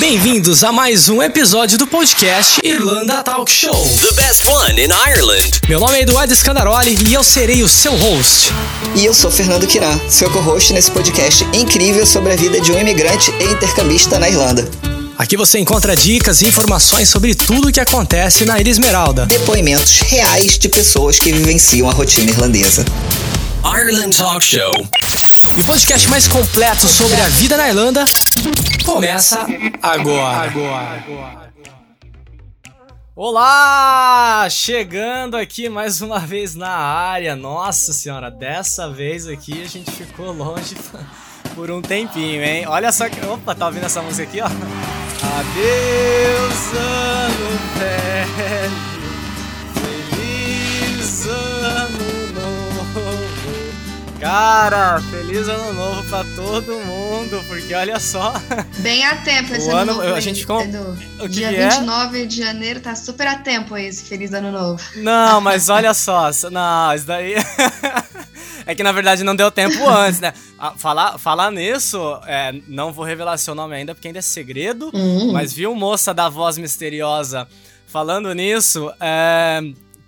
Bem-vindos a mais um episódio do podcast Irlanda Talk Show. The best fun in Ireland. Meu nome é Eduardo Scandaroli e eu serei o seu host. E eu sou Fernando Quiran, seu co-host nesse podcast incrível sobre a vida de um imigrante e intercambista na Irlanda. Aqui você encontra dicas e informações sobre tudo o que acontece na Ilha Esmeralda. Depoimentos reais de pessoas que vivenciam a rotina irlandesa. Ireland Talk Show. O podcast mais completo sobre a vida na Irlanda começa agora. Olá! Chegando aqui mais uma vez na área. Nossa senhora, dessa vez aqui a gente ficou longe por um tempinho, hein? Olha só que. Opa, tá ouvindo essa música aqui, ó? Adeus, ano velho. Cara, feliz ano novo pra todo mundo, porque olha só. Bem a tempo esse O ano, novo. a gente ficou- Edu. O que Dia que é? 29 de janeiro tá super a tempo esse feliz ano novo. Não, mas olha só, não, isso daí. é que na verdade não deu tempo antes, né? Ah, Falar, falar nisso, é, não vou revelar seu nome ainda, porque ainda é segredo. Hum. Mas viu moça da voz misteriosa falando nisso? É,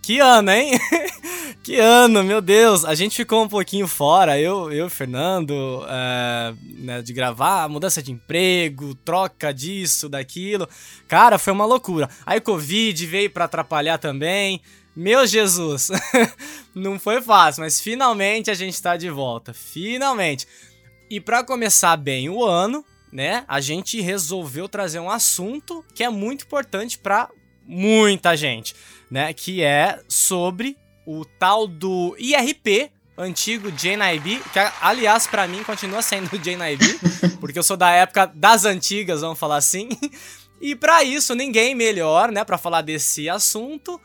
que ano, hein? que ano, meu Deus. A gente ficou um pouquinho fora, eu, eu Fernando, é, né, de gravar, mudança de emprego, troca disso, daquilo. Cara, foi uma loucura. Aí Covid veio pra atrapalhar também. Meu Jesus, não foi fácil, mas finalmente a gente tá de volta. Finalmente. E pra começar bem o ano, né, a gente resolveu trazer um assunto que é muito importante pra muita gente, né, que é sobre o tal do IRP, antigo JNIB, que aliás pra mim continua sendo o JNIB, porque eu sou da época das antigas, vamos falar assim. E pra isso, ninguém melhor, né, Pra falar desse assunto,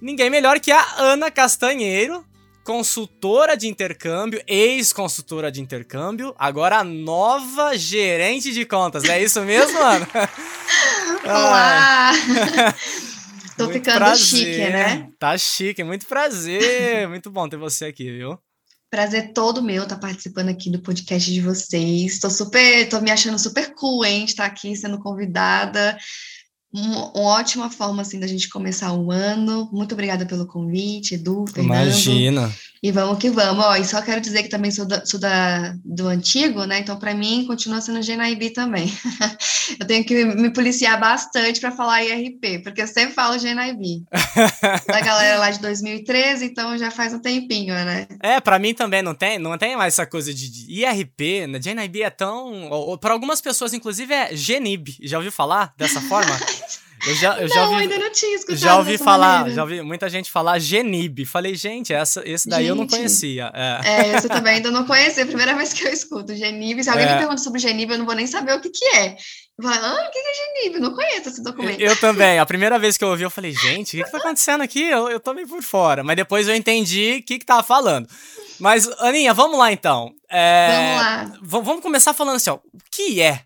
ninguém melhor que a Ana Castanheiro, consultora de intercâmbio, ex-consultora de intercâmbio, agora a nova gerente de contas. É isso mesmo, Ana? Olá! Tô Muito ficando prazer. chique, né? Tá chique, muito prazer. muito bom ter você aqui, viu? Prazer todo meu estar participando aqui do podcast de vocês. Tô super, tô me achando super cool, hein, de estar aqui sendo convidada. Um- Uma ótima forma, assim, da gente começar o ano. Muito obrigada pelo convite, Edu, Fernando. Imagina. E vamos que vamos. Ó, e só quero dizer que também sou, da, sou da, do antigo, né? Então, para mim, continua sendo GNIB também. eu tenho que me policiar bastante para falar IRP, porque eu sempre falo GNIB. da galera lá de 2013, então já faz um tempinho, né? É, pra mim também não tem, não tem mais essa coisa de, IRP, né? JNIB é tão. Pra algumas pessoas, inclusive, é GNIB. Já ouviu falar dessa forma? Eu já, eu já não, ouvi. ainda não tinha escutado Já ouvi falar, maneira. já ouvi muita gente falar Genib. Falei, gente, essa, esse daí eu não Gente. conhecia. É. É, esse eu também ainda não conhecia, é a primeira vez que eu escuto Genib. Se alguém É. me pergunta sobre Genib, eu não vou nem saber o que que é. Eu falar, ah, o que é Genib? Eu não conheço esse documento. Eu também. A primeira vez que eu ouvi, eu falei, gente, o que, que tá acontecendo aqui? Eu, eu tô meio por fora. Mas depois eu entendi o que, que tava falando. Mas, Aninha, vamos lá então. É, Vamos lá. Vamos começar falando assim, ó. O que é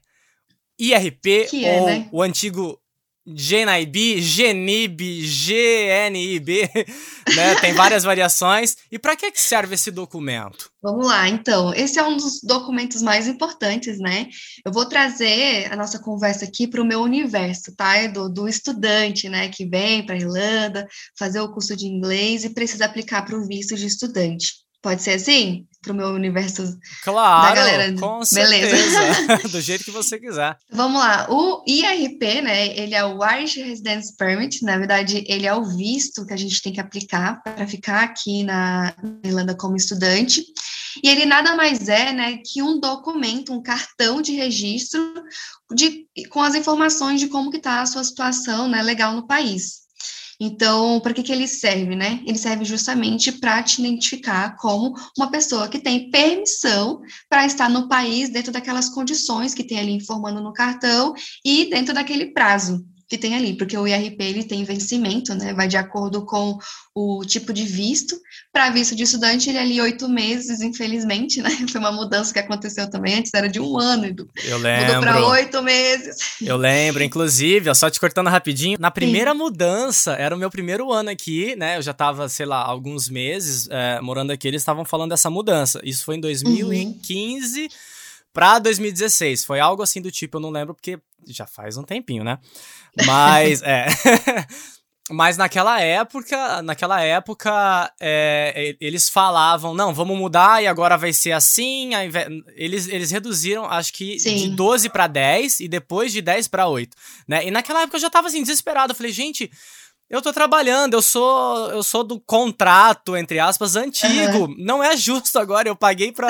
IRP Que é, ou né? o antigo GNIB, GNIB, GNIB, né? Tem várias variações. E pra que que serve esse documento? Vamos lá, então, esse é um dos documentos mais importantes, né? Eu vou trazer a nossa conversa aqui para o meu universo, tá? Do, do estudante, né, que vem para a Irlanda fazer o curso de inglês e precisa aplicar para o visto de estudante. Pode ser assim? Para o meu universo Claro, galera, com beleza. certeza. Do jeito que você quiser. Vamos lá, o IRP, né, ele é o Irish Residence Permit, na verdade, ele é o visto que a gente tem que aplicar para ficar aqui na Irlanda como estudante, e ele nada mais é, né, que um documento, um cartão de registro de, com as informações de como que está a sua situação, né, legal no país. Então, para que, que ele serve, né? Ele serve justamente para te identificar como uma pessoa que tem permissão para estar no país dentro daquelas condições que tem ali informando no cartão e dentro daquele prazo que tem ali, porque o IRP ele tem vencimento, né? Vai de acordo com o tipo de visto. Para visto de estudante, ele é ali oito meses, infelizmente, né? Foi uma mudança que aconteceu também. Antes era de um ano, Edu. Eu Mudou para lembro. oito meses. Eu lembro, inclusive, ó, só te cortando rapidinho, na primeira mudança, era o meu primeiro ano aqui, né? Eu já tava, sei lá, alguns meses é, morando aqui, eles estavam falando dessa mudança. Isso foi em 2015 pra 2016. Foi algo assim do tipo, eu não lembro porque já faz um tempinho, né? Mas, é. Mas naquela época, naquela época, é, eles falavam, não, vamos mudar e agora vai ser assim. Eles, eles reduziram, acho que Sim. de 12 para 10 e depois de 10 para 8, né? E naquela época eu já tava assim, desesperado. Eu falei, gente, eu tô trabalhando, eu sou eu sou do contrato, entre aspas, antigo. Uhum. Não é justo agora, eu paguei pra,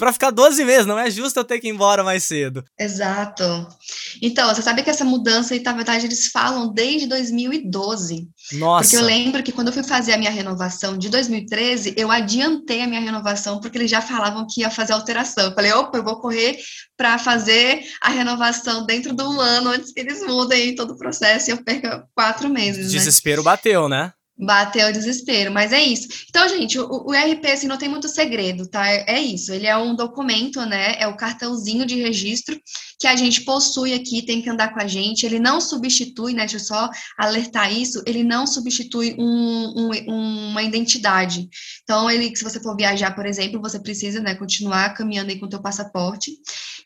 pra ficar 12 meses, não é justo eu ter que ir embora mais cedo. Exato. Então, você sabe que essa mudança, na verdade, eles falam desde 2012. Nossa. Porque eu lembro que quando eu fui fazer a minha renovação de 2013, eu adiantei a minha renovação porque eles já falavam que ia fazer alteração. Eu falei, opa, eu vou correr para fazer a renovação dentro do ano antes que eles mudem todo o processo e eu perca quatro meses. Né? Desespero né? bateu, né? Bateu o desespero, mas é isso. Então, gente, o, o assim, não tem muito segredo, tá? É, é, isso. Ele é um documento, né? É o cartãozinho de registro que a gente possui aqui, tem que andar com a gente. Ele não substitui, né? Deixa eu só alertar isso. Ele não substitui um, um, uma identidade. Então, ele, se você for viajar, por exemplo, você precisa, né, continuar caminhando aí com o teu passaporte.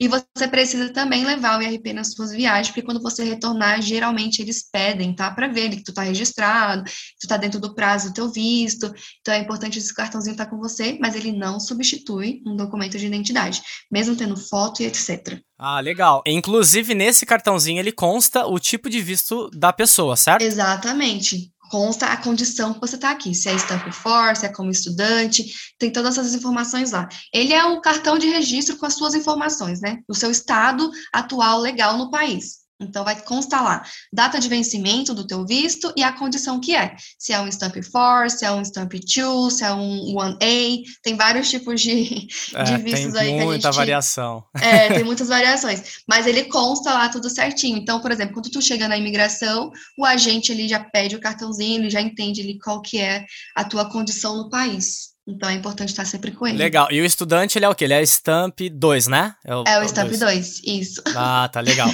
E você precisa também levar o IRP nas suas viagens, porque quando você retornar, geralmente eles pedem, tá? Para ver que tu tá registrado, que tu tá dentro do prazo do teu visto. Então é importante esse cartãozinho estar tá com você, mas ele não substitui um documento de identidade, mesmo tendo foto e etc. Ah, legal. Inclusive, nesse cartãozinho ele consta o tipo de visto da pessoa, certo? Exatamente consta a condição que você está aqui, se é Stamp For, se é como estudante, tem todas essas informações lá. Ele é um cartão de registro com as suas informações, né? O seu estado atual legal no país. Então, vai constar lá data de vencimento do teu visto e a condição que é. Se é um Stamp 4, se é um Stamp 2, se é um 1A, tem vários tipos de, é, de vistos aí que a gente... muita variação. É, tem muitas variações. Mas ele consta lá tudo certinho. Então, por exemplo, quando tu chega na imigração, o agente ele já pede o cartãozinho, ele já entende ali qual que é a tua condição no país. Então é importante estar sempre com ele. Legal. E o estudante, ele é o quê? Ele é Stamp 2, né? É o, é o Stamp 2, isso. Ah, tá legal.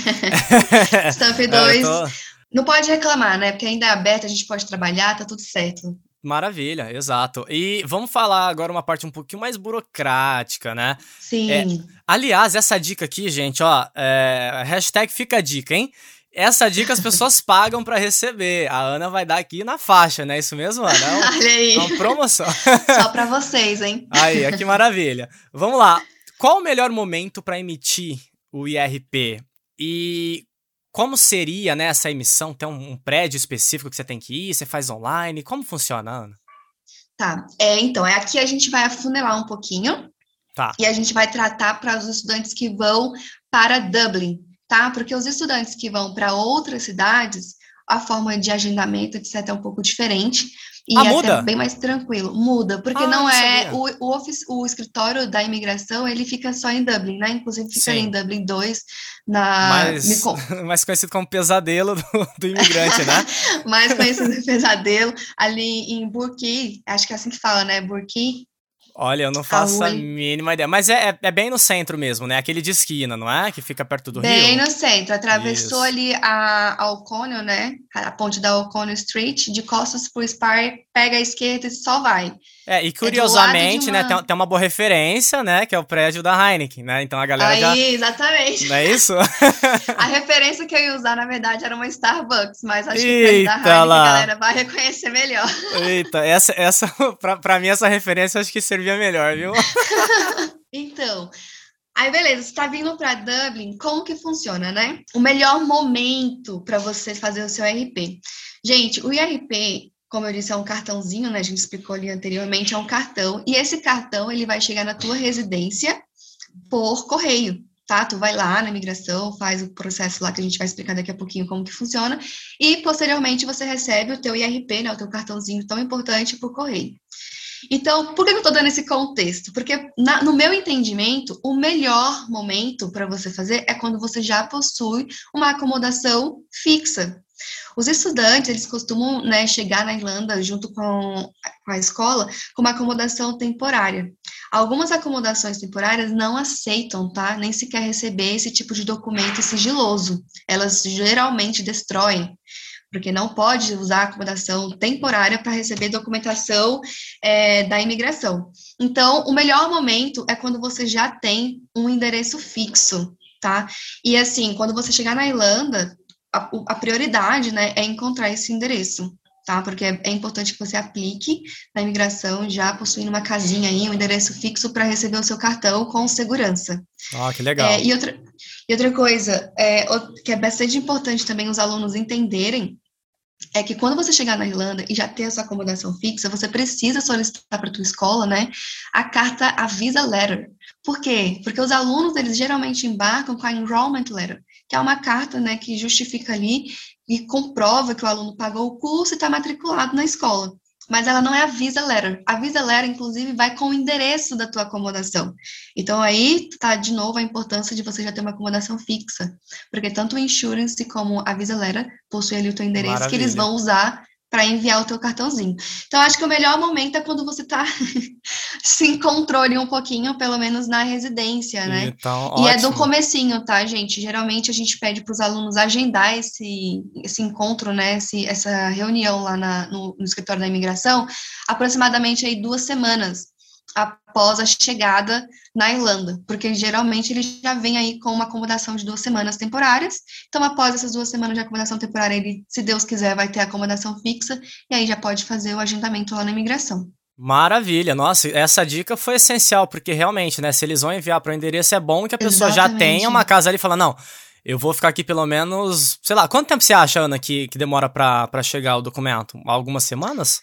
Stamp 2. É, tô... Não pode reclamar, né? Porque ainda é aberto, a gente pode trabalhar, tá tudo certo. Maravilha, exato. E vamos falar agora uma parte um pouquinho mais burocrática, né? Sim. É, aliás, essa dica aqui, gente, ó, é, hashtag fica a dica, hein? Essa dica as pessoas pagam para receber. A Ana vai dar aqui na faixa, né? Isso mesmo, Ana? É Olha aí. É uma promoção. Só para vocês, hein? Aí, que maravilha. Vamos lá. Qual o melhor momento para emitir o IRP? E como seria né, essa emissão? Tem um, prédio específico que você tem que ir? Você faz online? Como funciona, Ana? Tá. É, então, é aqui a gente vai afunelar um pouquinho. Tá. E a gente vai tratar para os estudantes que vão para Dublin, tá? Porque os estudantes que vão para outras cidades, a forma de agendamento, etc., é um pouco diferente. E ah, é muda? bem mais tranquilo. Muda, porque ah, não é. O, o, office, o, escritório da imigração, ele fica só em Dublin, né? Inclusive fica em Dublin 2, na. Mais, mais conhecido como pesadelo do, do imigrante, né? mais conhecido como pesadelo, ali em Burki, acho que é assim que fala, né? Burki, Olha, eu não faço a mínima ideia. Mas é, é, é, bem no centro mesmo, né? Aquele de esquina, não é? Que fica perto do bem rio. Bem no centro. Atravessou Isso. ali a, a O'Connell, né? A ponte da O'Connell Street, de costas pro Spire, pega a esquerda e só vai. É, e curiosamente, é uma... né, tem, tem, uma boa referência, né, que é o prédio da Heineken, né, então a galera Aí, já... exatamente. Não é isso? a referência que eu ia usar, na verdade, era uma Starbucks, mas acho que o da Heineken lá. a galera vai reconhecer melhor. Eita, essa, essa pra, pra mim, essa referência acho que servia melhor, viu? então... Aí, beleza, você tá vindo para Dublin, como que funciona, né? O melhor momento para você fazer o seu RP. Gente, o IRP, como eu disse, é um cartãozinho, né? A gente explicou ali anteriormente, é um cartão. E esse cartão, ele vai chegar na tua residência por correio, tá? Tu vai lá na imigração, faz o processo lá que a gente vai explicar daqui a pouquinho como que funciona. E, posteriormente, você recebe o teu IRP, né? O teu cartãozinho tão importante por correio. Então, por que eu estou dando esse contexto? Porque, na, no meu entendimento, o melhor momento para você fazer é quando você já possui uma acomodação fixa. Os estudantes, eles costumam né, chegar na Irlanda junto com, com a escola com uma acomodação temporária. Algumas acomodações temporárias não aceitam, tá? Nem sequer receber esse tipo de documento sigiloso. Elas geralmente destroem. porque não pode usar acomodação temporária para receber documentação é, da imigração. Então, o melhor momento é quando você já tem um endereço fixo, tá? E assim, quando você chegar na Irlanda, a, a prioridade, né, é encontrar esse endereço tá? Porque é, é, importante que você aplique na imigração já possuindo uma casinha aí, um endereço fixo para receber o seu cartão com segurança. Ah, que legal. É, e, outra, e outra coisa, é, que é bastante importante também os alunos entenderem, é que quando você chegar na Irlanda e já ter a sua acomodação fixa, você precisa solicitar para a tua escola, né, a carta, a visa letter. Por quê? Porque os alunos, eles geralmente embarcam com a enrollment letter, que é uma carta, né, que justifica ali e comprova que o aluno pagou o curso e está matriculado na escola. Mas ela não é a Visa Letter. A Visa Letter, inclusive, vai com o endereço da tua acomodação. Então, aí está, de novo, a importância de você já ter uma acomodação fixa. Porque tanto o Insurance como a Visa Letter possuem ali o teu endereço Maravilha. que eles vão usar para enviar o teu cartãozinho. Então, acho que o melhor momento é quando você tá se encontrou ali um pouquinho, pelo menos na residência, né? Então, e ótimo. é do comecinho, tá, gente? Geralmente a gente pede para os alunos agendar esse, esse encontro, né? Esse, essa reunião lá na, no, no escritório da imigração, aproximadamente aí duas semanas após a chegada na Irlanda, porque geralmente ele já vem aí com uma acomodação de duas semanas temporárias. Então, após essas duas semanas de acomodação temporária, ele, se Deus quiser, vai ter acomodação fixa e aí já pode fazer o agendamento lá na imigração. Maravilha, nossa, essa dica foi essencial, porque realmente, né, se eles vão enviar para o endereço, é bom que a pessoa Exatamente. já tenha uma casa ali e fala, não, eu vou ficar aqui pelo menos, sei lá, quanto tempo você acha, Ana, que, que demora para chegar o documento? Algumas semanas?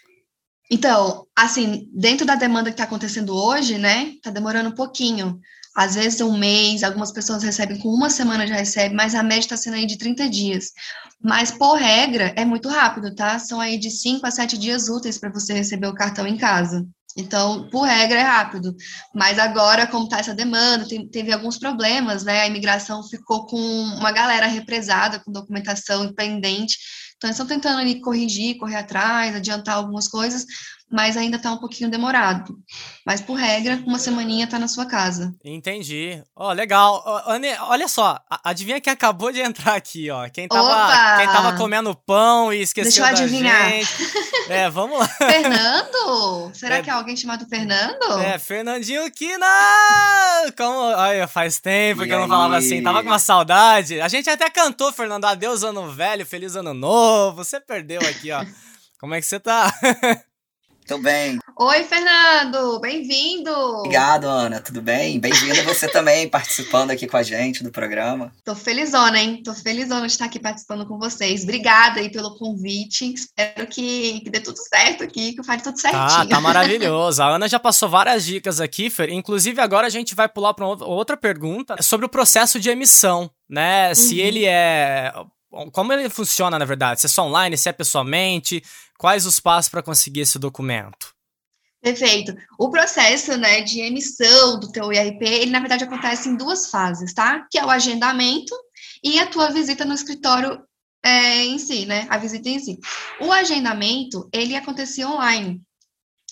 Então, assim, dentro da demanda que está acontecendo hoje, né, está demorando um pouquinho. Às vezes um mês, algumas pessoas recebem com uma semana já recebe, mas a média está sendo aí de 30 dias. Mas, por regra, é muito rápido, tá? São aí de 5 a 7 dias úteis para você receber o cartão em casa. Então, por regra, é rápido. Mas agora, como está essa demanda, tem, teve alguns problemas, né? A imigração ficou com uma galera represada, com documentação pendente. Então, eles estão tentando ali corrigir, correr atrás, adiantar algumas coisas, mas ainda está um pouquinho demorado. Mas, por regra, uma semaninha está na sua casa. Entendi. Ó, oh, legal. Oh, Anne, olha só, adivinha quem acabou de entrar aqui, ó. Quem tava, quem tava comendo pão e esqueceu Deixa eu adivinhar. Gente. É, vamos lá. Fernando? Será é, que é alguém chamado Fernando? É, Fernandinho Kina! Como, olha, faz tempo e que eu não falava assim, tava com uma saudade. A gente até cantou, Fernando, adeus ano velho, feliz ano novo. Você perdeu aqui, ó. Como é que você tá? Tô bem. Oi, Fernando, bem-vindo. Obrigado, Ana, tudo bem? Bem-vinda você também participando aqui com a gente do programa. Tô felizona, hein? Tô felizona de estar aqui participando com vocês. Obrigada aí pelo convite. Espero que, que dê tudo certo aqui, que fale tudo certinho. Ah, tá maravilhoso. A Ana já passou várias dicas aqui, Fer. Inclusive, agora a gente vai pular para outra pergunta sobre o processo de emissão, né? Se uhum. ele é como ele funciona, na verdade? Se é só online, se é pessoalmente? Quais os passos para conseguir esse documento? Perfeito. O processo né, de emissão do teu IRP, ele na verdade acontece em duas fases, tá? Que é o agendamento e a tua visita no escritório é, em si, né? A visita em si. O agendamento, ele acontecia online.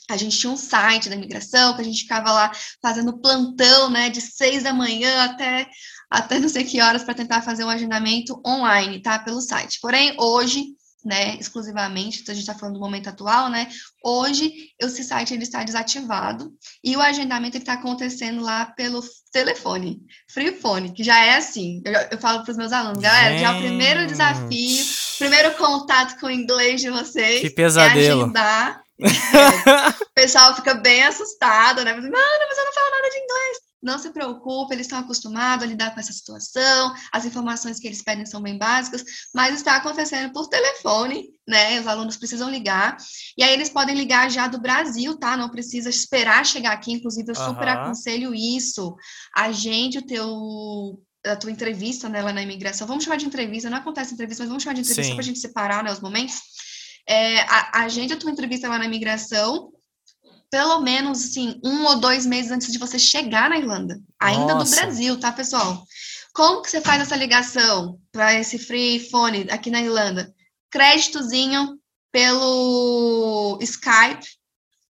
A gente tinha um site da imigração, que a gente ficava lá fazendo plantão, né, de seis da manhã até até não sei que horas para tentar fazer um agendamento online, tá? Pelo site. Porém, hoje, né, exclusivamente, então a gente está falando do momento atual, né? Hoje, esse site ele está desativado e o agendamento está acontecendo lá pelo telefone, free phone, que já é assim. Eu, eu falo para os meus alunos, galera, já é o primeiro desafio, primeiro contato com o inglês de vocês. Que pesadelo. É agendar. É, o pessoal fica bem assustado, né? Mano, mas eu não falo nada de inglês. Não se preocupe, eles estão acostumados a lidar com essa situação, as informações que eles pedem são bem básicas, mas está acontecendo por telefone, né? Os alunos precisam ligar, e aí eles podem ligar já do Brasil, tá? Não precisa esperar chegar aqui, inclusive eu super uhum. aconselho isso. Agende o teu a tua entrevista né, lá na imigração, vamos chamar de entrevista, não acontece entrevista, mas vamos chamar de entrevista para a gente separar né, os momentos. É, agende a tua entrevista lá na imigração, pelo menos, assim, um ou dois meses antes de você chegar na Irlanda. Ainda Nossa. do Brasil, tá, pessoal? Como que você faz essa ligação para esse free phone aqui na Irlanda? Créditozinho pelo Skype,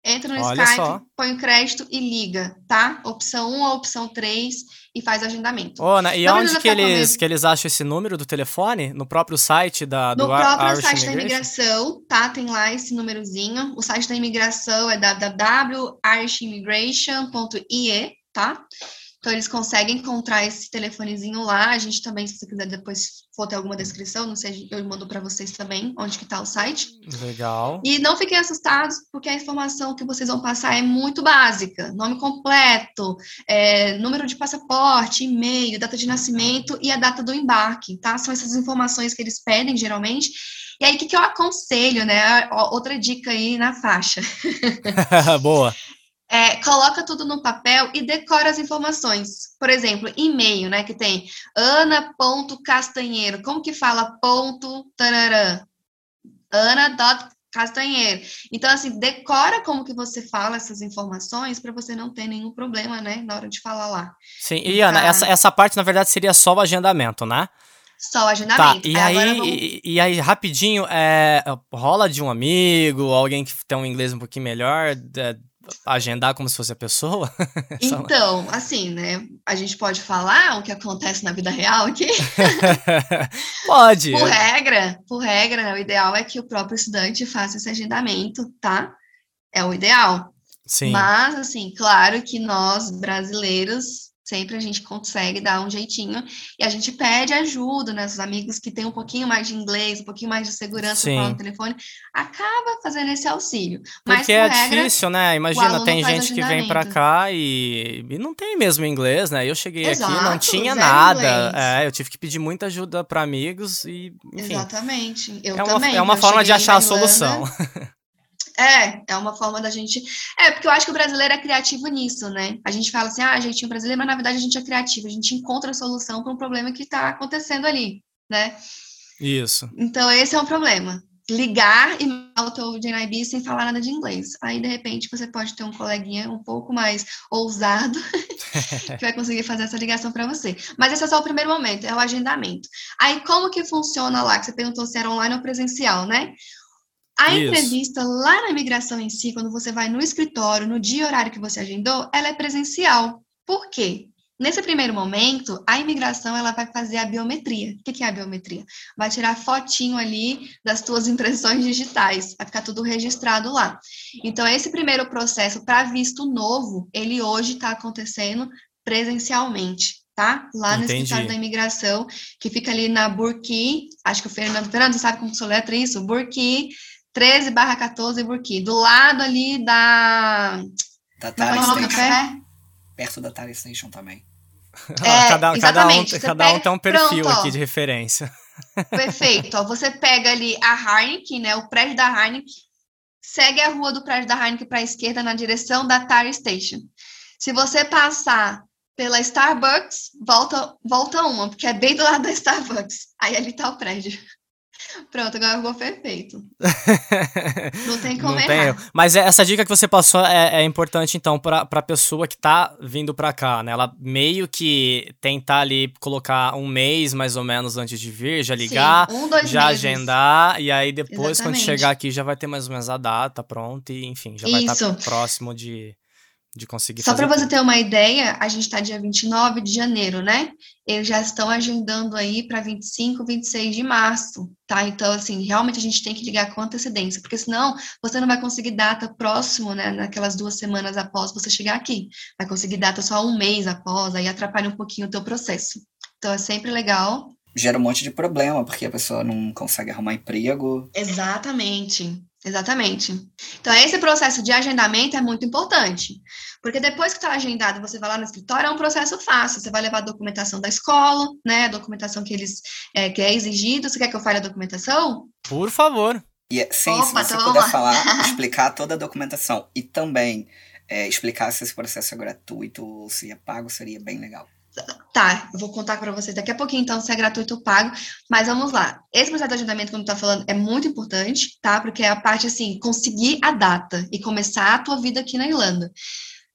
entra no Olha Skype, só. põe o crédito e liga, tá? Opção 1 ou opção 3 e faz agendamento. Ô, Ana, e Não onde que eles, que eles acham esse número do telefone? No próprio site da, do No próprio Irish site da Immigration? imigração, tá? Tem lá esse númerozinho. O site da imigração é www.irishimmigration.ie, tá? Então, eles conseguem encontrar esse telefonezinho lá. A gente também, se você quiser depois for ter alguma descrição, não sei, eu mando para vocês também, onde que tá o site. Legal. E não fiquem assustados, porque a informação que vocês vão passar é muito básica. Nome completo, é, número de passaporte, e-mail, data de nascimento e a data do embarque, tá? São essas informações que eles pedem, geralmente. E aí, o que, que eu aconselho, né? Outra dica aí na faixa. Boa. É, coloca tudo no papel e decora as informações. Por exemplo, e-mail, né? Que tem ana.castanheiro. Como que fala ponto tararã? ana.castanheiro. Então, assim, decora como que você fala essas informações para você não ter nenhum problema, né? Na hora de falar lá. Sim, e Ana, Tá. essa, essa parte na verdade seria só o agendamento, né? Só o Tá, agendamento. e agora aí, vamos- e, e aí, rapidinho, é, rola de um amigo, alguém que tem um inglês um pouquinho melhor, é, agendar como se fosse a pessoa? Então, assim, né? A gente pode falar o que acontece na vida real aqui? Pode. Por regra, por regra, né, o ideal é que o próprio estudante faça esse agendamento, tá? É o ideal. Sim. Mas, assim, claro que nós, brasileiros, sempre a gente consegue dar um jeitinho e a gente pede ajuda, né? Os amigos que têm um pouquinho mais de inglês, um pouquinho mais de segurança Sim. para no telefone, acaba fazendo esse auxílio. Mas, Porque por é regra, difícil, né? Imagina, tem gente que vem pra agendamento. cá e, e não tem mesmo inglês, né? Eu cheguei aqui, não Exato, tinha nada. É, eu tive que pedir muita ajuda pra amigos e, enfim. Exatamente. Eu É uma, também. é uma forma de achar a solução. É, é uma forma da gente. É, porque eu acho que o brasileiro é criativo nisso, né? A gente fala assim, ah, jeitinho brasileiro, mas na verdade a gente é criativo, a gente encontra a solução para um problema que está acontecendo ali, né? Isso. Então, esse é um problema. Ligar e mandar o teu JNIB sem falar nada de inglês. Aí, de repente, você pode ter um coleguinha um pouco mais ousado que vai conseguir fazer essa ligação para você. Mas esse é só o primeiro momento, é o agendamento. Aí, como que funciona lá? Que você perguntou se era online ou presencial, né? A Isso. entrevista lá na imigração em si, quando você vai no escritório, no dia e horário que você agendou, ela é presencial. Por quê? Nesse primeiro momento, a imigração ela vai fazer a biometria. O que é a biometria? Vai tirar fotinho ali das tuas impressões digitais, vai ficar tudo registrado lá. Então, esse primeiro processo para visto novo, ele hoje está acontecendo presencialmente, tá? Lá no Entendi. escritório da imigração, que fica ali na Burki, acho que o Fernando, Fernando sabe como se letra isso? Burki 13 barra 14 Burki, do lado ali da... Da Como é Tara o nome do Station. café? Perto da Tara Station também. É, cada, cada, um, você cada um tem um perfil pronto, ó. aqui de referência. Perfeito. Ó, você pega ali a Heineken, né? O prédio da Heineken, segue a rua do prédio da Heineken para a esquerda na direção da Tire Station. Se você passar pela Starbucks, volta, volta uma, porque é bem do lado da Starbucks. Aí ali tá o prédio. Pronto, agora ficou perfeito. Não tem como Não errar. tem. Mas é- essa dica que você passou é, é importante, então, pra, pra pessoa que tá vindo pra cá, né? Ela meio que tentar ali colocar um mês mais ou menos antes de vir, já ligar, Sim, um, dois já meses. agendar, e aí depois, quando Exatamente. chegar aqui, já vai ter mais ou menos a data pronta, e enfim, já vai estar Isso. próximo de, de conseguir Só para você ter uma ideia, a gente está dia 29 de janeiro, né? Eles já estão agendando aí para 25, 26 de março, tá? Então, assim, realmente a gente tem que ligar com antecedência, porque senão você não vai conseguir data próximo, né? Naquelas duas semanas após você chegar aqui. Vai conseguir data só um mês após, aí atrapalha um pouquinho o teu processo. Então, é sempre legal. Gera um monte de problema, porque a pessoa não consegue arrumar emprego. Exatamente, exatamente. Então, esse processo de agendamento é muito importante, porque depois que está agendado, você vai lá no escritório, é um processo fácil. Você vai levar a documentação da escola, né? A documentação que eles é, que é exigido. Você quer que eu fale a documentação? Por favor. E é- sim, Opa, se você então puder lá. falar, explicar toda a documentação e também é, explicar se esse processo é gratuito ou se é pago, seria bem legal. Tá, eu vou contar para vocês daqui a pouquinho, então, se é gratuito ou pago. Mas vamos lá. Esse processo de agendamento, como tu tá falando, é muito importante, tá? Porque é a parte, assim, conseguir a data e começar a tua vida aqui na Irlanda.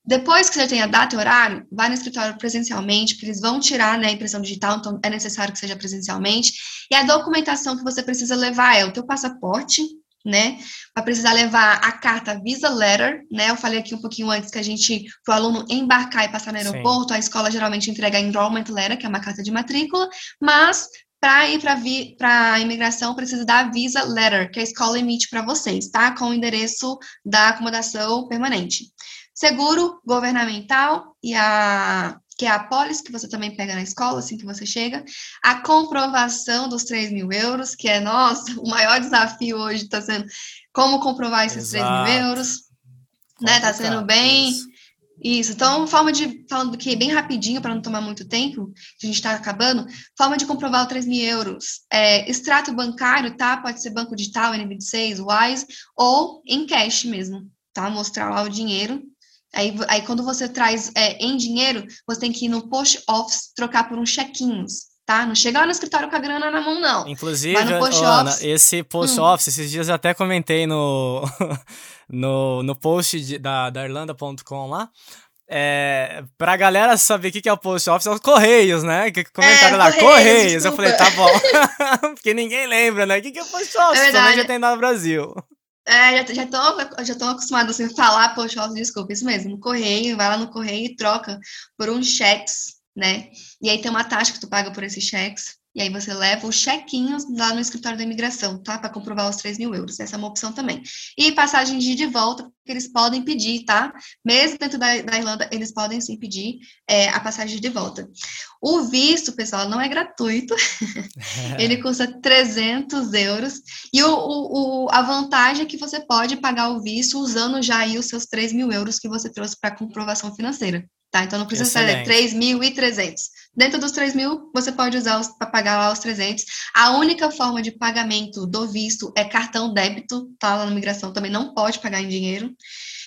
Depois que você tem a data e horário, vai no escritório presencialmente, porque eles vão tirar né, a impressão digital, então é necessário que seja presencialmente. E a documentação que você precisa levar é o teu passaporte, né? Vai precisar levar a carta Visa Letter, né? Eu falei aqui um pouquinho antes que a gente, para o aluno embarcar e passar no aeroporto, Sim. a escola geralmente entrega a Enrollment Letter, que é uma carta de matrícula, mas para ir para a imigração, precisa da Visa Letter, que a escola emite para vocês, tá? Com o endereço da acomodação permanente. Seguro governamental e a que é a pólice que você também pega na escola, assim que você chega, a comprovação dos 3 mil euros, que é, nossa, o maior desafio hoje está sendo como comprovar esses Exato. 3 mil euros, né, está sendo bem... Isso. Isso, então, forma de, falando que bem rapidinho, para não tomar muito tempo, que a gente está acabando, forma de comprovar os 3 mil euros. É, extrato bancário, tá? Pode ser banco digital, N26, Wise, ou em cash mesmo, tá? Mostrar lá o dinheiro Aí, aí quando você traz é, em dinheiro, você tem que ir no post office trocar por uns chequinhos, tá? Não chega lá no escritório com a grana na mão, não. Inclusive, post Ana, esse post hum. office, esses dias eu até comentei no, no, no post de, da, da Irlanda.com lá. É, pra galera saber o que, que é o post office, é os Correios, né? Que comentaram é, lá, Correios. Eu falei, tá bom. Porque ninguém lembra, né? O que, que é o post office? É verdade. já tem no Brasil. É, já, já, tô, já tô acostumado assim, a falar office, desculpa, isso mesmo, correio, vai lá no correio e troca por uns cheques, né? E aí tem uma taxa que tu paga por esses cheques. E aí você leva os chequinhos lá no escritório da imigração, tá? Para comprovar os 3 mil euros. Essa é uma opção também. E passagem de de volta, porque eles podem pedir, tá? Mesmo dentro da, da Irlanda, eles podem sim pedir é, a passagem de volta. O visto, pessoal, não é gratuito. Ele custa 300 euros. E o, o, o, a vantagem é que você pode pagar o visto usando já aí os seus 3 mil euros que você trouxe para comprovação financeira. Tá? Então não precisa Excelente. ser 3.300. Dentro dos 3 mil, você pode usar para pagar lá os 300. A única forma de pagamento do visto é cartão débito, tá? Lá na migração também não pode pagar em dinheiro.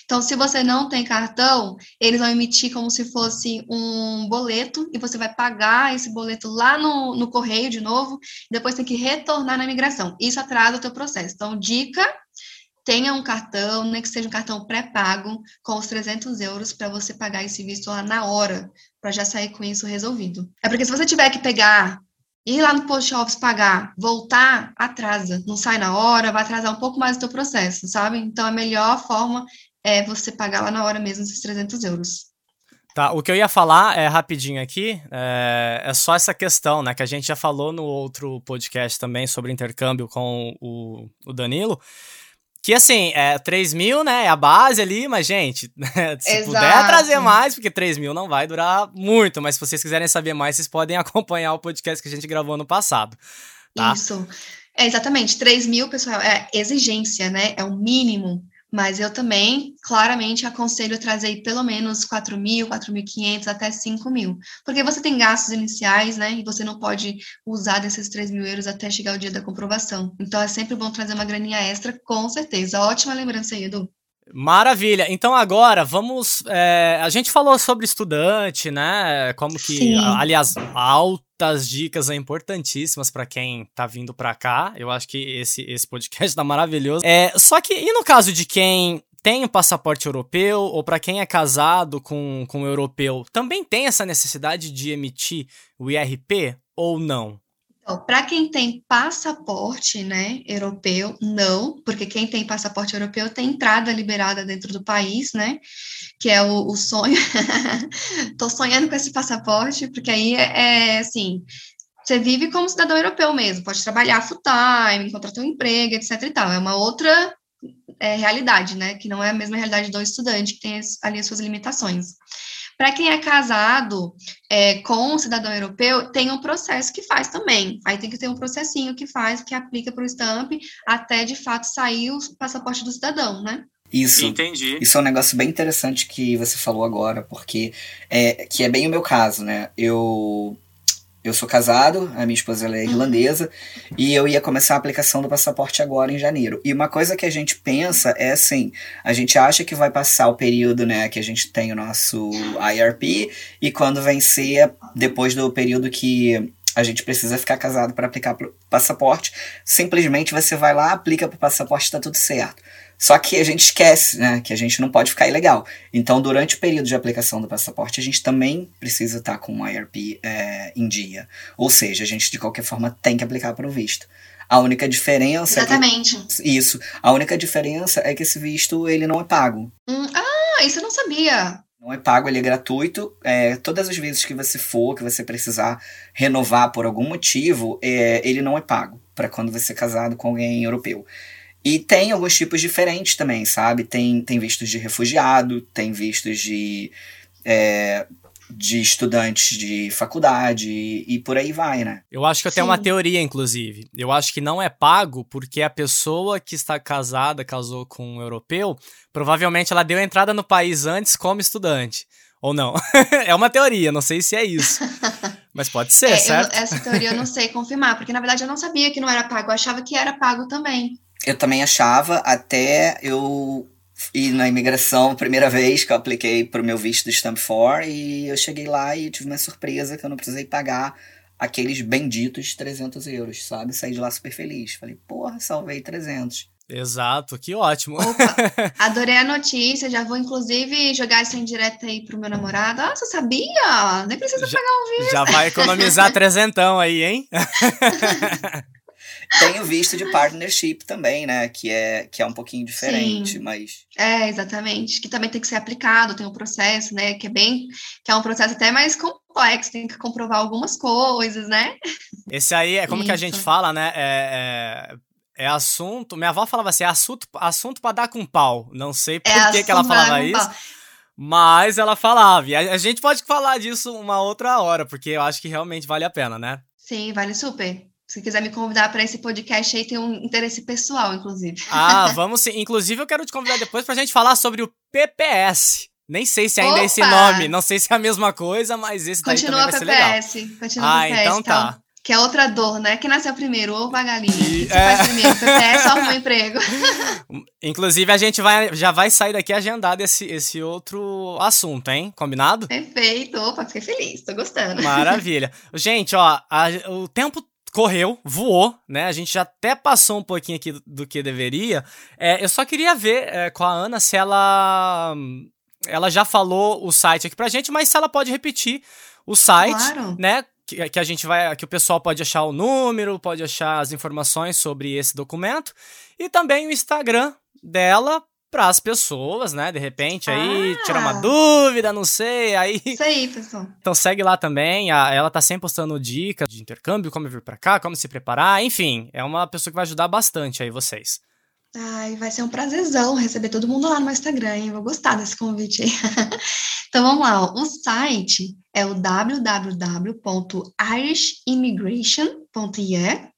Então, se você não tem cartão, eles vão emitir como se fosse um boleto e você vai pagar esse boleto lá no, no correio de novo, e depois tem que retornar na migração. Isso atrasa o teu processo. Então, dica tenha um cartão, nem que seja um cartão pré-pago, com os 300 euros para você pagar esse visto lá na hora, para já sair com isso resolvido. É porque se você tiver que pegar, ir lá no post office pagar, voltar, atrasa. Não sai na hora, vai atrasar um pouco mais o teu processo, sabe? Então, a melhor forma é você pagar lá na hora mesmo esses 300 euros. Tá, o que eu ia falar é rapidinho aqui, é, é, só essa questão, né, que a gente já falou no outro podcast também sobre intercâmbio com o, o Danilo, que assim, é 3 mil, né? É a base ali, mas, gente, se Exato. puder trazer mais, porque 3 mil não vai durar muito, mas se vocês quiserem saber mais, vocês podem acompanhar o podcast que a gente gravou no passado. Tá? Isso. É, exatamente, 3 mil, pessoal, é exigência, né? É o mínimo mas eu também, claramente, aconselho trazer pelo menos 4 mil, 4.500 até 5 mil. Porque você tem gastos iniciais, né? E você não pode usar desses 3 mil euros até chegar o dia da comprovação. Então, é sempre bom trazer uma graninha extra, com certeza. Ótima lembrança aí, Edu. Maravilha. Então agora vamos. É, a gente falou sobre estudante, né? Como que, Sim. aliás, altas dicas importantíssimas para quem tá vindo para cá. Eu acho que esse, esse podcast tá maravilhoso. É, só que e no caso de quem tem um passaporte europeu ou para quem é casado com, com um europeu, também tem essa necessidade de emitir o IRP ou não? Então, para quem tem passaporte, né, europeu, não, porque quem tem passaporte europeu tem entrada liberada dentro do país, né, que é o, o sonho. Tô sonhando com esse passaporte, porque aí é, é assim, você vive como cidadão europeu mesmo, pode trabalhar full time, encontrar teu emprego, etc e tal. É uma outra é, realidade, né, que não é a mesma realidade do estudante, que tem ali as suas limitações. Para quem é casado é, com um cidadão europeu, tem um processo que faz também. Aí tem que ter um processinho que faz, que aplica para o stamp, até de fato sair o passaporte do cidadão, né? Isso. Entendi. Isso é um negócio bem interessante que você falou agora, porque é, que é bem o meu caso, né? Eu eu sou casado, a minha esposa é irlandesa, e eu ia começar a aplicação do passaporte agora em janeiro. E uma coisa que a gente pensa é assim, a gente acha que vai passar o período, né, que a gente tem o nosso IRP, e quando vencer, depois do período que a gente precisa ficar casado para aplicar para passaporte, simplesmente você vai lá, aplica para o passaporte, está tudo certo. Só que a gente esquece, né, que a gente não pode ficar ilegal. Então, durante o período de aplicação do passaporte, a gente também precisa estar com o IRP é, em dia. Ou seja, a gente de qualquer forma tem que aplicar para o visto. A única diferença Exatamente. É que, isso. A única diferença é que esse visto ele não é pago. Hum, ah, isso eu não sabia. Não é pago, ele é gratuito. É, todas as vezes que você for, que você precisar renovar por algum motivo, é, ele não é pago para quando você é casado com alguém europeu. E tem alguns tipos diferentes também, sabe? Tem, tem vistos de refugiado, tem vistos de, é, de estudantes de faculdade e, e, por aí vai, né? Eu acho que eu tenho Sim. uma teoria, inclusive. Eu acho que não é pago porque a pessoa que está casada, casou com um europeu, provavelmente ela deu entrada no país antes como estudante. Ou não? é uma teoria, não sei se é isso. Mas pode ser, é, certo? Eu, essa teoria eu não sei confirmar, porque na verdade eu não sabia que não era pago, eu achava que era pago também. Eu também achava, até eu ir na imigração, primeira vez que eu apliquei para o meu visto do Stamp 4, e eu cheguei lá e tive uma surpresa que eu não precisei pagar aqueles benditos 300 euros, sabe? Saí de lá super feliz. Falei, porra, salvei 300. Exato, que ótimo. Opa, adorei a notícia, já vou inclusive jogar isso em direto aí pro meu namorado. Ah, você sabia? Nem precisa já, pagar um visto. Já vai economizar trezentão aí, hein? Tem o visto de partnership também, né? Que é, que é um pouquinho diferente, Sim. mas. É, exatamente. Que também tem que ser aplicado, tem um processo, né? Que é bem. que é um processo até mais complexo, tem que comprovar algumas coisas, né? Esse aí é como Isso. que a gente fala, né? É, é, é, assunto. Minha avó falava assim: é assunto, assunto para dar com pau. Não sei por é que, que ela falava isso. Mas ela falava. E a, a gente pode falar disso uma outra hora, porque eu acho que realmente vale a pena, né? Sim, vale super. Se quiser me convidar para esse podcast aí, tem um interesse pessoal, inclusive. Ah, vamos sim. Inclusive, eu quero te convidar depois para a gente falar sobre o PPS. Nem sei se ainda Opa! é esse nome, não sei se é a mesma coisa, mas esse daí Continua também vai PPS, ser legal. Continua ah, PPS, então tá. Então, que é outra dor, né? Quem nasceu primeiro, ovo a galinha. E, Você é... faz primeiro, PPS, arruma um emprego. Inclusive, a gente vai, já vai sair daqui agendado esse, esse outro assunto, hein? Combinado? Perfeito. Opa, fiquei feliz, tô gostando. Maravilha. Gente, ó, a, o tempo correu, voou, né? A gente já até passou um pouquinho aqui do, do que deveria. É, eu só queria ver é, com a Ana se ela. Ela já falou o site aqui pra gente, mas se ela pode repetir o site, claro. né? Que, que a gente vai. Que o pessoal pode achar o número, pode achar as informações sobre esse documento. E também o Instagram dela para as pessoas, né? De repente aí ah. tirar uma dúvida, não sei, aí. Isso aí, pessoal. Então segue lá também, ela tá sempre postando dicas de intercâmbio, como vir para cá, como se preparar, enfim, é uma pessoa que vai ajudar bastante aí vocês. Ai, vai ser um prazerzão receber todo mundo lá no Instagram, hein? Vou gostar desse convite aí. então vamos lá, ó. o site é o www.irishimmigration.ie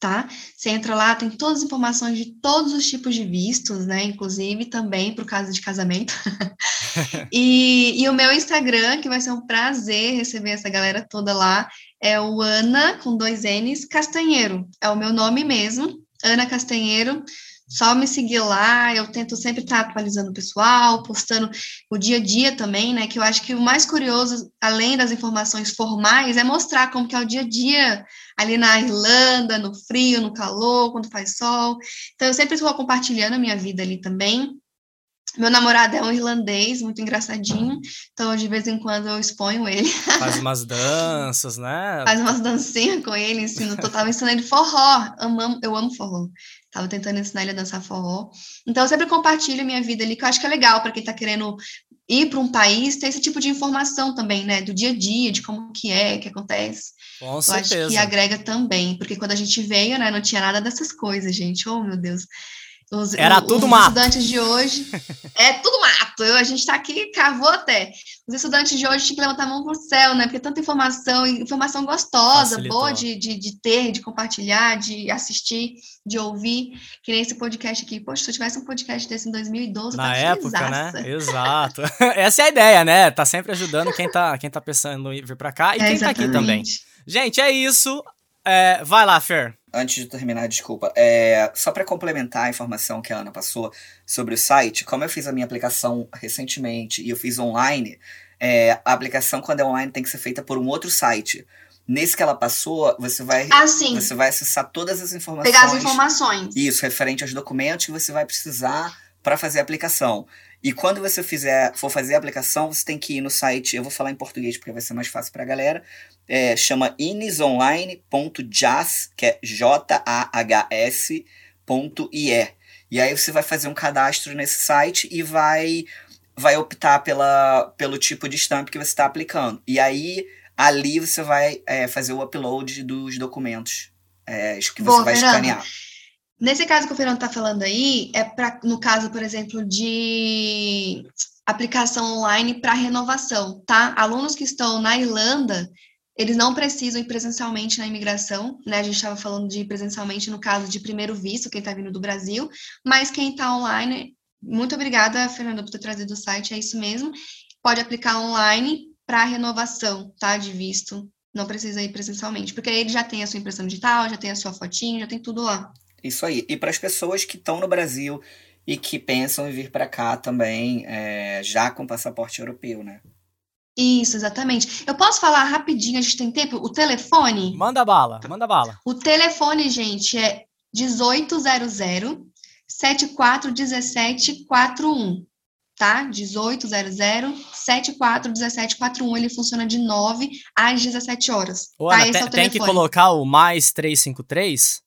tá? Você entra lá, tem todas as informações de todos os tipos de vistos, né? Inclusive também para o caso de casamento. e, e o meu Instagram, que vai ser um prazer receber essa galera toda lá, é o Ana, com dois N's, Castanheiro. É o meu nome mesmo, Ana Castanheiro. Só me seguir lá, eu tento sempre estar atualizando o pessoal, postando o dia a dia também, né? Que eu acho que o mais curioso, além das informações formais, é mostrar como que é o dia a dia ali na Irlanda, no frio, no calor, quando faz sol. Então, eu sempre estou compartilhando a minha vida ali também. Meu namorado é um irlandês, muito engraçadinho, então de vez em quando eu exponho ele. Faz umas danças, né? Faz umas dancinhas com ele, ensino. Eu tava ensinando ele forró, eu amo, eu amo forró. Tava tentando ensinar ele a dançar forró. Então eu sempre compartilho a minha vida ali, que eu acho que é legal para quem tá querendo ir para um país, ter esse tipo de informação também, né? Do dia a dia, de como que é, que acontece. Com eu certeza. acho que agrega também, porque quando a gente veio, né, não tinha nada dessas coisas, gente. Oh, meu Deus. Os, Era tudo os mato. estudantes de hoje. é tudo mato. Eu, a gente está aqui, cavou até. Os estudantes de hoje tinham que levantar a mão para o céu, né? Porque tanta informação, informação gostosa, Facilitou. boa de, de, de, ter, de compartilhar, de assistir, de ouvir. Que nem esse podcast aqui. Poxa, se eu tivesse um podcast desse em 2012, Na época, né? Exato. Essa é a ideia, né? Tá sempre ajudando quem tá, quem tá pensando em vir para cá e é, quem exatamente. tá aqui também. Gente, é isso. É, vai lá, Fer. Antes de terminar, desculpa. É, só para complementar a informação que a Ana passou sobre o site, como eu fiz a minha aplicação recentemente e eu fiz online, é, a aplicação, quando é online, tem que ser feita por um outro site. Nesse que ela passou, você vai, Ah, você vai acessar todas as informações. Pegar as informações. Isso, referente aos documentos que você vai precisar para fazer a aplicação. E quando você fizer, for fazer a aplicação, você tem que ir no site, eu vou falar em português porque vai ser mais fácil para a galera, é, chama inisonline.jas, que é J-A-H-S ponto IE. E aí você vai fazer um cadastro nesse site e vai, vai optar pela, pelo tipo de stamp que você está aplicando. E aí, ali você vai é, fazer o upload dos documentos é, que você Boa, vai Fernando. escanear. Nesse caso que o Fernando está falando aí, é para no caso, por exemplo, de aplicação online para renovação, tá? Alunos que estão na Irlanda, eles não precisam ir presencialmente na imigração, né? A gente estava falando de presencialmente no caso de primeiro visto, quem está vindo do Brasil, mas quem está online, muito obrigada, Fernanda, por ter trazido o site, é isso mesmo. Pode aplicar online para renovação, tá? De visto. Não precisa ir presencialmente, porque aí ele já tem a sua impressão digital, já tem a sua fotinho, já tem tudo lá. Isso aí. E para as pessoas que estão no Brasil e que pensam em vir para cá também, é, já com passaporte europeu, né? Isso, exatamente. Eu posso falar rapidinho, a gente tem tempo? O telefone? Manda bala, manda bala. O telefone, gente, é 1800 741741, tá? 1800 741741. Ele funciona de 9 às 17 horas. Ô, tá? Ana, Esse tem, é o tem que telefone. colocar o mais 353?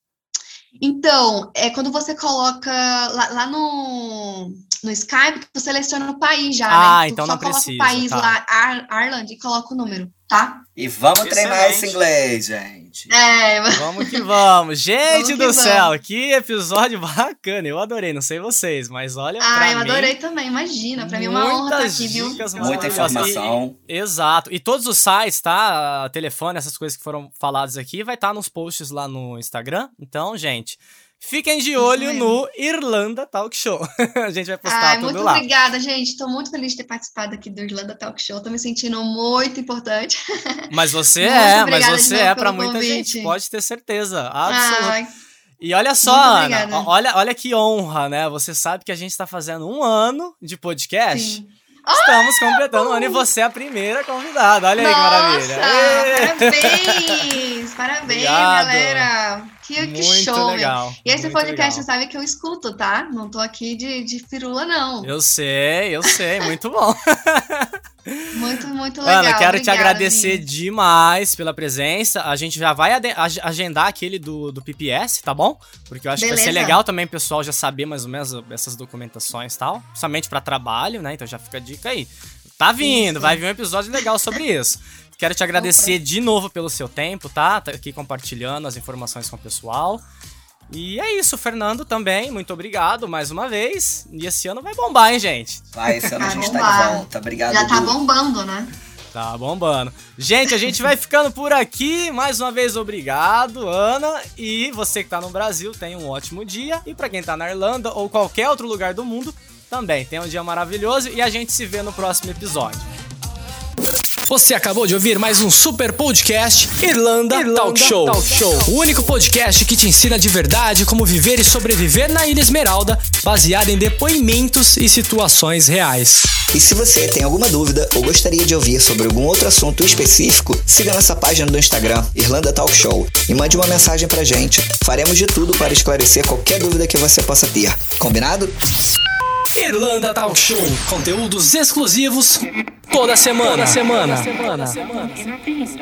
Então, é quando você coloca lá, lá no, no Skype, tu seleciona o país já, Ah, né? Então só não coloca precisa, o país tá. lá, Ar- Ireland, e coloca o número, tá? E vamos treinar esse Excelente. inglês, gente. É, Vamos que vamos. Gente Vamos que do vamos. céu, que episódio bacana. Eu adorei, não sei vocês, mas olha pra Ah, eu mim, adorei também, imagina. Pra mim é uma honra estar muitas aqui, viu? dicas Muita informação. E- Exato. E todos os sites, tá? Telefone, essas coisas que foram faladas aqui, vai estar nos posts lá no Instagram. Então, gente, fiquem de olho no Irlanda Talk Show. a gente vai postar tudo muito lá. obrigada, gente. Tô muito feliz de ter participado aqui do Irlanda Talk Show. Tô me sentindo muito importante. Mas você Muito é, mas você é pelo muita convite. gente, pode ter certeza. Absolutamente. E olha só, Muito Ana, olha, olha que honra, né? Você sabe que a gente tá fazendo um ano de podcast. sim. Estamos completando um ano e você é a primeira convidada. Olha aí que maravilha. Nossa, parabéns! Parabéns, Obrigado. galera! Que, que show, meu. legal. E esse muito podcast, legal. sabe que eu escuto, tá? Não tô aqui de, de firula, não. Eu sei, eu sei, muito bom. Muito, muito legal. Ana, quero te Obrigada, agradecer Vini. demais pela presença. A gente já vai agendar aquele do, do PPS, tá bom? Porque eu acho que vai ser Beleza. legal também o pessoal já saber mais ou menos essas documentações e tal. Principalmente pra trabalho, né? Então já fica a dica aí. Tá vindo, Isso. vai vir um episódio legal sobre isso. Quero te agradecer de novo pelo seu tempo, tá? Tá aqui compartilhando as informações com o pessoal. E é isso, Fernando também. Muito obrigado mais uma vez. E esse ano vai bombar, hein, gente? Vai, esse ano a Vai gente tá bombar. de volta. Obrigado, Já tá Edu. bombando, né? Tá bombando. Gente, a gente vai ficando por aqui. Mais uma vez, obrigado, Ana. E você que tá no Brasil, tenha um ótimo dia. E pra quem tá na Irlanda ou qualquer outro lugar do mundo, também tenha um dia maravilhoso. E a gente se vê no próximo episódio. Você acabou de ouvir mais um super podcast Irlanda, Talk, Show. O único podcast que te ensina de verdade como viver e sobreviver na Ilha Esmeralda, baseado em depoimentos e situações reais. E se você tem alguma dúvida ou gostaria de ouvir sobre algum outro assunto específico, siga nossa página do Instagram, Irlanda Talk Show, e mande uma mensagem pra gente. Faremos de tudo para esclarecer qualquer dúvida que você possa ter. Combinado? Irlanda Talk Show. Conteúdos exclusivos toda semana. Toda semana. Internet Ministry.